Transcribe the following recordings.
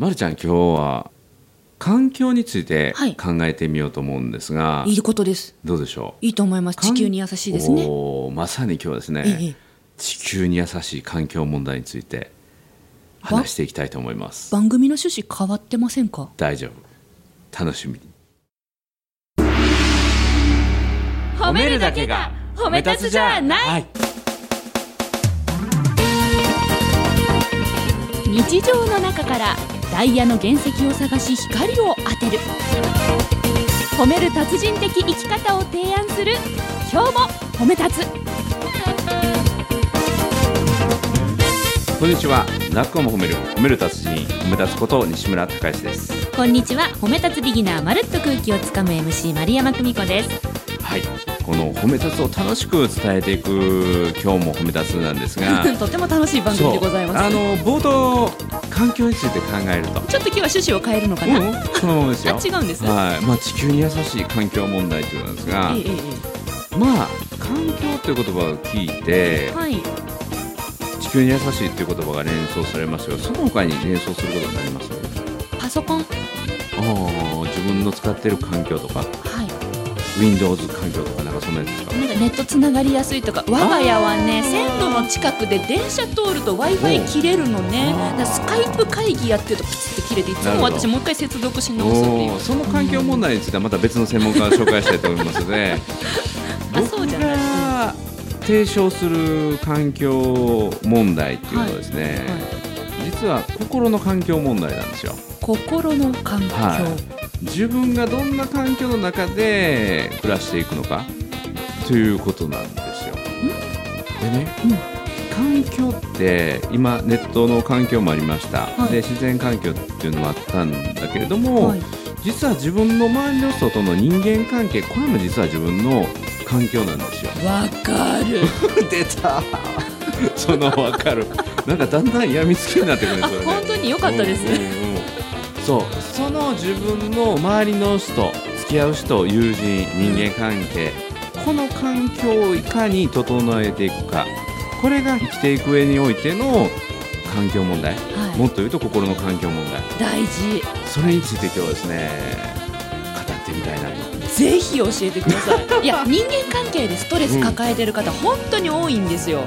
まるちゃん今日は環境についてはい。考えてみようと思うんですが、いいことです。どうでしょう？いいと思います。地球に優しいですね。まさに今日はですね、ええ地球に優しい環境問題について話していきたいと思います。番組の趣旨変わってませんか？大丈夫。楽しみに。褒めるだけが褒め立つじゃない。はい。日常の中からダイヤの原石を探し光を当てる。褒める達人的生き方を提案する。今日も褒め立つ。こんにちは。なっこも褒める。褒める達人褒め立つこと西村孝之です。こんにちは。褒め立つビギナーまるっと空気をつかむ MC 丸山久美子です。はい。この褒め立つを楽しく伝えていく今日も褒め立つなんですが。とても楽しい番組でございます。あの冒頭環境について考えると。ちょっと今日は趣旨を変えるのかな、うん、そのままですよ。あ違うんです。はい。まあ、地球に優しい環境問題ということなんですが、えええまあ環境という言葉を聞いてえはい。地球に優しいという言葉が連想されますがその他に連想することになります？パソコン？はああ自分の使っている環境とか。い。Windows 環境とかなんかそんなやつですか？なんかネットつながりやすいとか。我が家はね線路の近くで電車通ると w i f i 切れるのねイプ会議やってるとプツって切れていつも私もう一回接続し直すっていう。その環境問題についてはまた別の専門家を紹介したいと思いますのであそうじゃないが提唱する環境問題っていうのはですね、はい。実は心の環境問題なんですよ。心の環境、は自分がどんな環境の中で暮らしていくのかということなんですよ。でね、環境って今ネットの環境もありました、はい。で自然環境っていうのもあったんだけれども、はい。実は自分の周りの人との人間関係これも実は自分の環境なんですよ。わかる。出た。その分かる。なんかだんだん病みつきになってくるんであすよね。本当に良かったです、うんうんうん。そう。その自分の周りの人付き合う人友人人間関係この環境をいかに整えていくかこれが生きていく上においての環境問題、はい。もっと言うと心の環境問題。大事。それについて今日はですね語ってみたいなと。ぜひ教えてください。いや人間関係でストレス抱えてる方、本当に多いんですよ。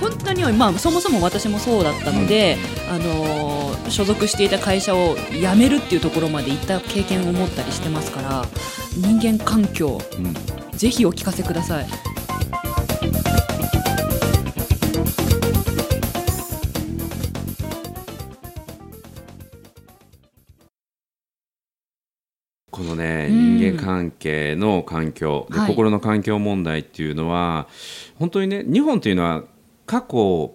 本当に多い、まあ、そもそも私もそうだったので、あのー所属していた会社を辞めるっていうところまで行った経験を持ったりしてますから人間環境うん。ぜひお聞かせください関係の環境で、はい。心の環境問題っていうのは本当にね日本というのは過去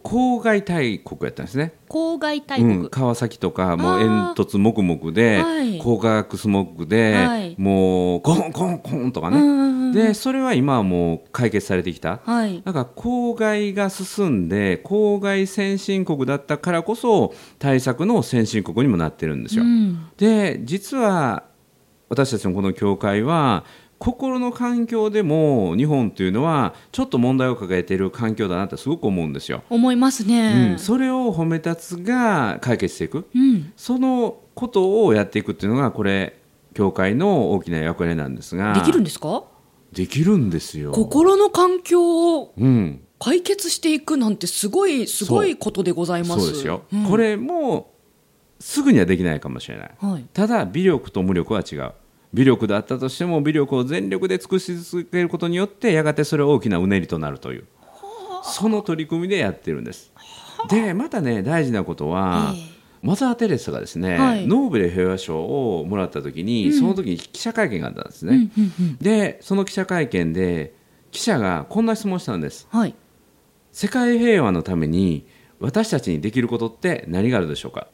郊外大国やったんですね、郊外大国、うん、川崎とかもう煙突もくもくで、はい。高化学スモッグで、はい。もうコンコンコンとかね、でそれは今はもう解決されてきた。はい。だから郊外が進んで郊外先進国だったからこそ対策の先進国にもなってるんですよ。うん。で実は私たちのこの教会は心の環境でも日本というのはちょっと問題を抱えている環境だなってすごく思うんですよ。思いますうねん、それを褒め立つが解決していく。うんそのことをやっていくっていうのがこれ教会の大きな役割なんですが。できるんですか？できるんですよ。心の環境をうん、解決していくなんてすごいすごいことでございます。そう。ですよ、ん。これもすぐにはできないかもしれない。はい。ただ微力と無力は違う微力だったとしても微力を全力で尽くし続けることによってやがてそれは大きなうねりとなるという。その取り組みでやってるんです。でまたね大事なことは、ええ。マザー・テレサがですね、はい。ノーベル平和賞をもらった時に、その時に記者会見があったんですね、うんうんうん。でその記者会見で記者がこんな質問をしたんです。はい。世界平和のために私たちにできることって何があるでしょうか？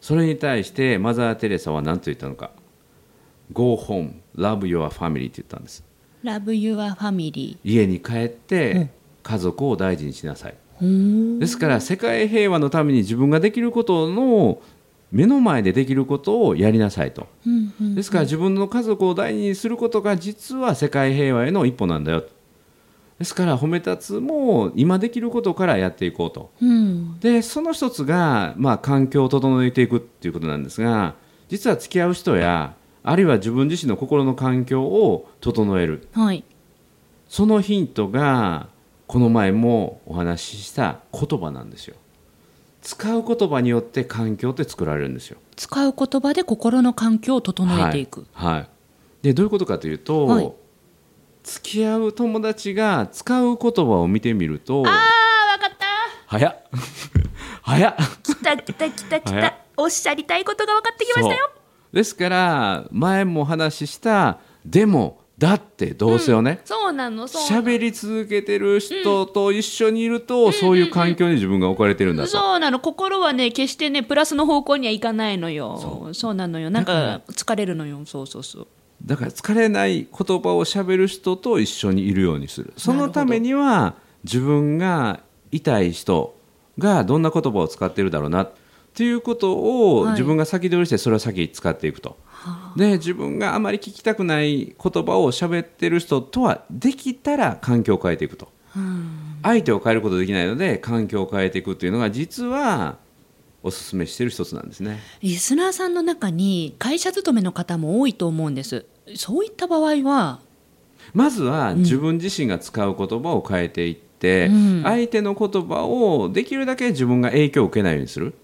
それに対してマザー・テレサは何と言ったのか？Go home, love your family って言ったんです。ラブユアファミリ家に帰っうん。て家族を大事にしなさい。ーですから世界平和のために自分ができることの目の前でできることをやりなさいと。うんうん。ですから自分の家族を大事にすることが実は世界平和への一歩なんだよ。ですから褒め立つも今できることからやっていこうと。うん。でその一つが、まあ、環境を整えていくっていうことなんですが実は付き合う人やあるいは自分自身の心の環境を整える。はい。そのヒントがこの前もお話しした言葉なんですよ。使う言葉によって環境って作られるんですよ。使う言葉で心の環境を整えていく、はい、はい。でどういうことかというと、はい。付き合う友達が使う言葉を見てみるとああわかった。早っ。早っ。来た来た来た来た。おっしゃりたいことが分かってきましたよですから前もお話しした「でも」「だって」どうせをね。そうなのそうなの。喋、り続けてる人と一緒にいると、そういう環境に自分が置かれてるんだと、そうなの。心はね決してねプラスの方向にはいかないのよ。そう。なのよ。なんか疲れるのよ。そうそうそう。だから疲れない言葉を喋る人と一緒にいるようにする。そのためには自分が痛い人がどんな言葉を使ってるだろうな。っていうことをはい。自分が先取りしてそれを先使っていくと。で自分があまり聞きたくない言葉を喋ってる人とはできたら環境を変えていくと。相手を変えることできないので環境を変えていくっていうのが実はおすすめしている一つなんですね。リスナーさんの中に会社勤めの方も多いと思うんです。そういった場合は？まずは自分自身が使う言葉を変えていって、うん。相手の言葉をできるだけ自分が影響を受けないようにする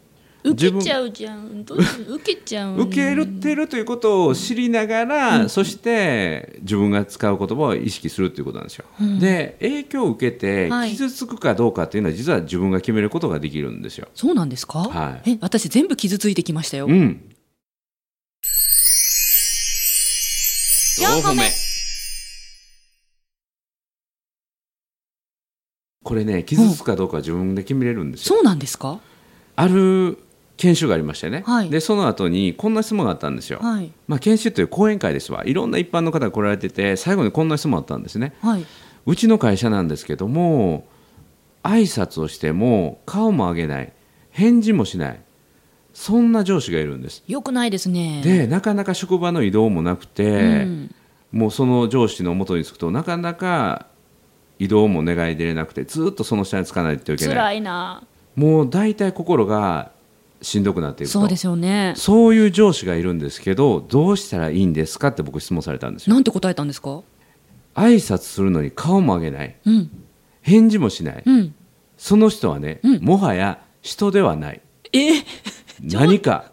受けちゃうじゃん。どう受けちゃう受け入れてるということを知りながら、そして自分が使う言葉を意識するということなんですよ、で影響を受けてはい。傷つくかどうかっていうのは実は自分が決めることができるんですよ、そうなんですか、はい。え私全部傷ついてきましたよ、うん。四個目。これね傷つくかどうかは自分で決めれるんですよ。そうなんですか？ある研修がありましてね、はい。でその後にこんな質問があったんですよ、はい。まあ、研修という講演会ですわ。いろんな一般の方が来られてて最後にこんな質問あったんですね。はい。うちの会社なんですけども挨拶をしても顔も上げない。返事もしない。そんな上司がいるんです。よくないですね。でなかなか職場の移動もなくて、うん。もうその上司のもとにつくとなかなか移動も願い出れなくてずっとその下につかないといけない。辛いな。もう大体心がしんどくなっていくと。そうですよね。そういう上司がいるんですけどどうしたらいいんですかって僕質問されたんですよ。なんて答えたんですか？挨拶するのに顔も上げない。うん。返事もしない。うん。その人はね、うん。もはや人ではない。え？何か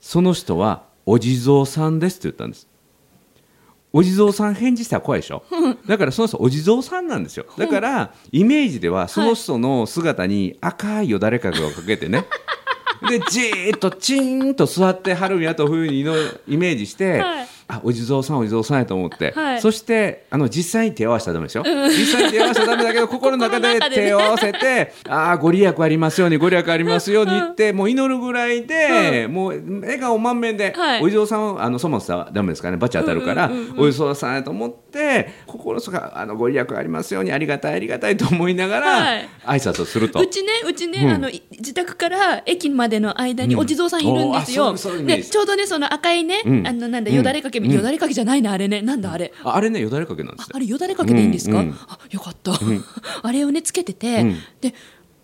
その人はお地蔵さんですって言ったんです。お地蔵さん返事したら怖いでしょ？だからその人お地蔵さんなんですよ。だからイメージではその人の姿に赤いよだれかがをかけてねでじーっとチーンと座ってはるんやというふうにのイメージして、はい。あお地蔵さんお地蔵さんやと思って、はい。そしてあの実際に手を合わせたらダメですよ、実際に手を合わせたらダメだけど 心の中で手を合わせて ああご利益ありますようにご利益ありますようにって、もう祈るぐらいで、もう笑顔満面で、はい。お地蔵さんはあのそもそもダメですからね罰当たるから、うんうんうん。うんお地蔵さんやと思って心の底からあのご利益ありますようにありがたいありがたいと思いながら、はい。挨拶をすると。う。ちねうちね、うん。あのい自宅から駅までの間にうん。お地蔵さんいるんですよ、でちょうどねその赤いね、うん。あのなんだうんよだれかけ、うん。よだれかけじゃないなあれね。なんだあれ、ああれねよだれかけなんです。あれよだれかけでいいんですか、うん。うん。あよかった、あれをねつけてて、うん。で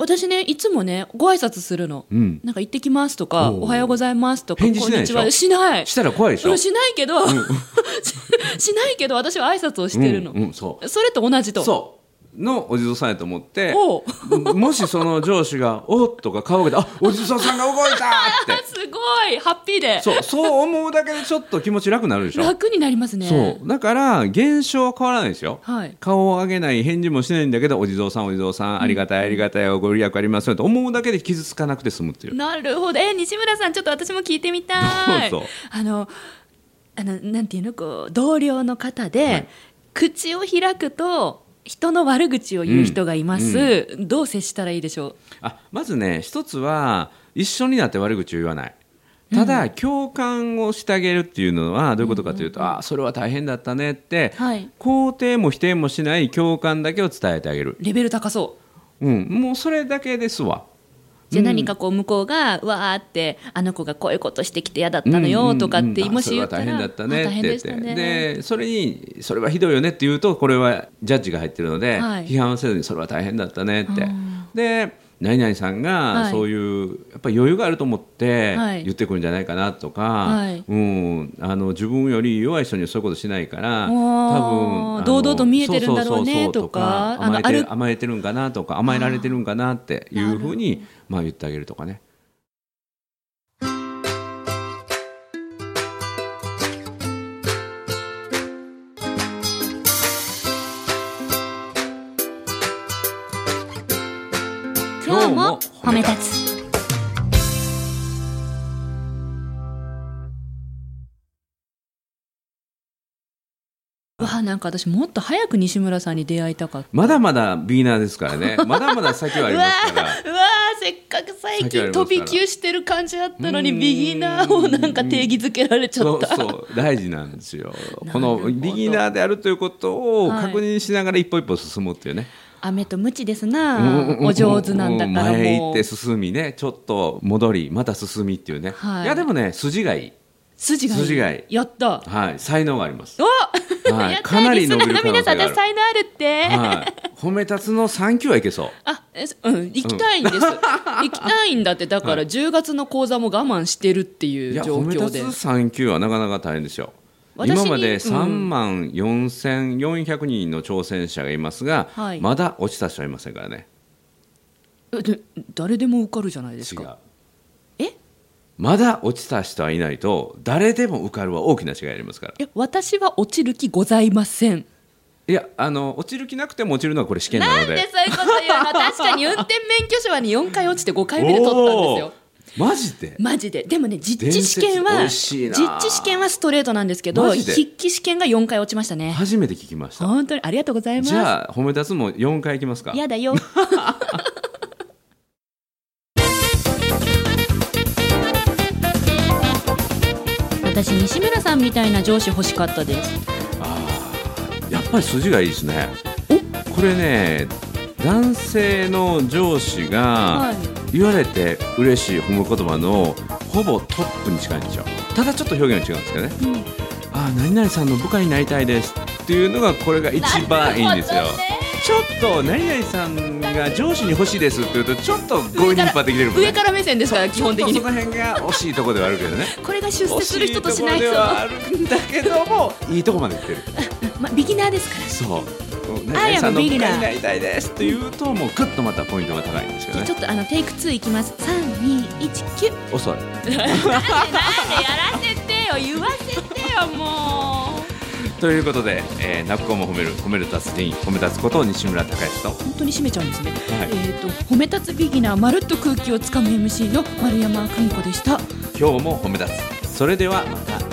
私ねいつもねご挨拶するの、うん。なんか行ってきますとかおはようございますとかこんにちは。しない。したら怖いでしょ？うんしないけど、しないけど私は挨拶をしてるの、うんそれと同じと。そうのお地蔵さんやと思って もしその上司が「おっ!」とか顔を上げて「あお地蔵さんが動いた! 」って。すごい。ハッピーで。そうそう思うだけでちょっと気持ち楽になるでしょ。楽になりますね。そう。だから現象は変わらないですよ。はい。顔を上げない返事もしないんだけどお地蔵さんお地蔵さんありがたいありがたいご利益ありますよと思うだけで傷つかなくて済むっていう。なるほど。え西村さんちょっと私も聞いてみたい。どうぞあのあのなんていうのこう同僚の方で、はい。口を開くと人の悪口を言う人がいます、どう接したらいいでしょあまずね一つは一緒になって悪口を言わない。ただ、共感をしてあげるっていうのはどういうことかというと、あそれは大変だったねって、うはい。肯定も否定もしない共感だけを伝えてあげる、レベル高そうん、もうそれだけですわじゃあ何かこう向こうがわーってあの子がこういうことしてきて嫌だったのよとかってもし言ったら、あそれは大変だったねって言って。でそれにそれはひどいよねって言うとこれはジャッジが入ってるので、はい。批判せずにそれは大変だったねって。うん。で何々さんはい。がそういう、やっぱり余裕があると思ってはい。言ってくるんじゃないかなとか、はい。うん、あの自分より弱い人にはそういうことしないから多分堂々と見えてるんだろうねとか。あの甘えてある甘えてるんかなとか甘えられてるんかなっていうふうにまあ言ってあげるとかね。今日も褒め立つうわなんか私もっと早く西村さんに出会いたかったまだまだビギナーですからね。まだまだ先はありますから。うわーせっかく最近飛び級してる感じあったのにうんビギナーをなんか定義づけられちゃったそうそう大事なんですよ。このビギナーであるということをはい確認しながら一歩一歩進むっていうね。飴とムチですなお上手なんだから前行って進みね、ちょっと戻り、また進みっていうね。はい。いやでもね筋がいい。筋がいい。筋がいい。やった。はい。才能があります。おはい。やったかなり伸びる可能性がある。私才能あるって、はい。褒め立つの3級はいけそう。あえうん。行きたいんです、行きたいんだって。だから10月の講座も我慢してるっていいうや状況で褒め立つ3級はなかなか大変ですよ。今までうん。3万4400人の挑戦者がいますが、はい。まだ落ちた人はいませんからね。えで誰でも受かるじゃないですか。え？まだ落ちた人はいないと誰でも受かるは大きな違いありますから。いや私は落ちる気ございません。いやあの落ちる気なくても落ちるのはこれ試験ななんでのでそういうこと言うの？確かに運転免許証はね4回落ちて5回目で取ったんですよマジで？マジで。でもね実地試験は実地試験はストレートなんですけど筆記試験が4回落ちましたね。初めて聞きました。本当にありがとうございます。じゃあ褒め立つも4回いきますか。やだよ。私西村さんみたいな上司欲しかったです。やっぱり筋がいいですね。これね男性の上司がはい言われて嬉しい褒め言葉のほぼトップに近いんですよ。ただちょっと表現が違うんですけどね。うんああ何々さんの部下になりたいですっていうのがこれが一番いいんですよ。ねちょっと何々さんが上司に欲しいですって言うとちょっと強引に引っ張ってきてるね。上から目線ですから基本的に。その辺が惜しいところではあるけどね。これが出世する人としない人。惜しいところではあるんだけどもいいとこまで行ってる。まあビギナーですから。そう何 I 々 am さんのになりたいです。って言うともうグッとまたポイントが高いんですよね。ちょっとあのテイク2い。きます3219遅いなんでなんでやらせてよ言わせてよもう。ということで、えー、泣く子も褒める褒める達人褒め立つこと西村隆之と。本当に締めちゃうんですね、はい。えっ、と褒め立つビギナーまるっと空気をつかむ MC の丸山久美子でした。今日も褒め立つ。それではまた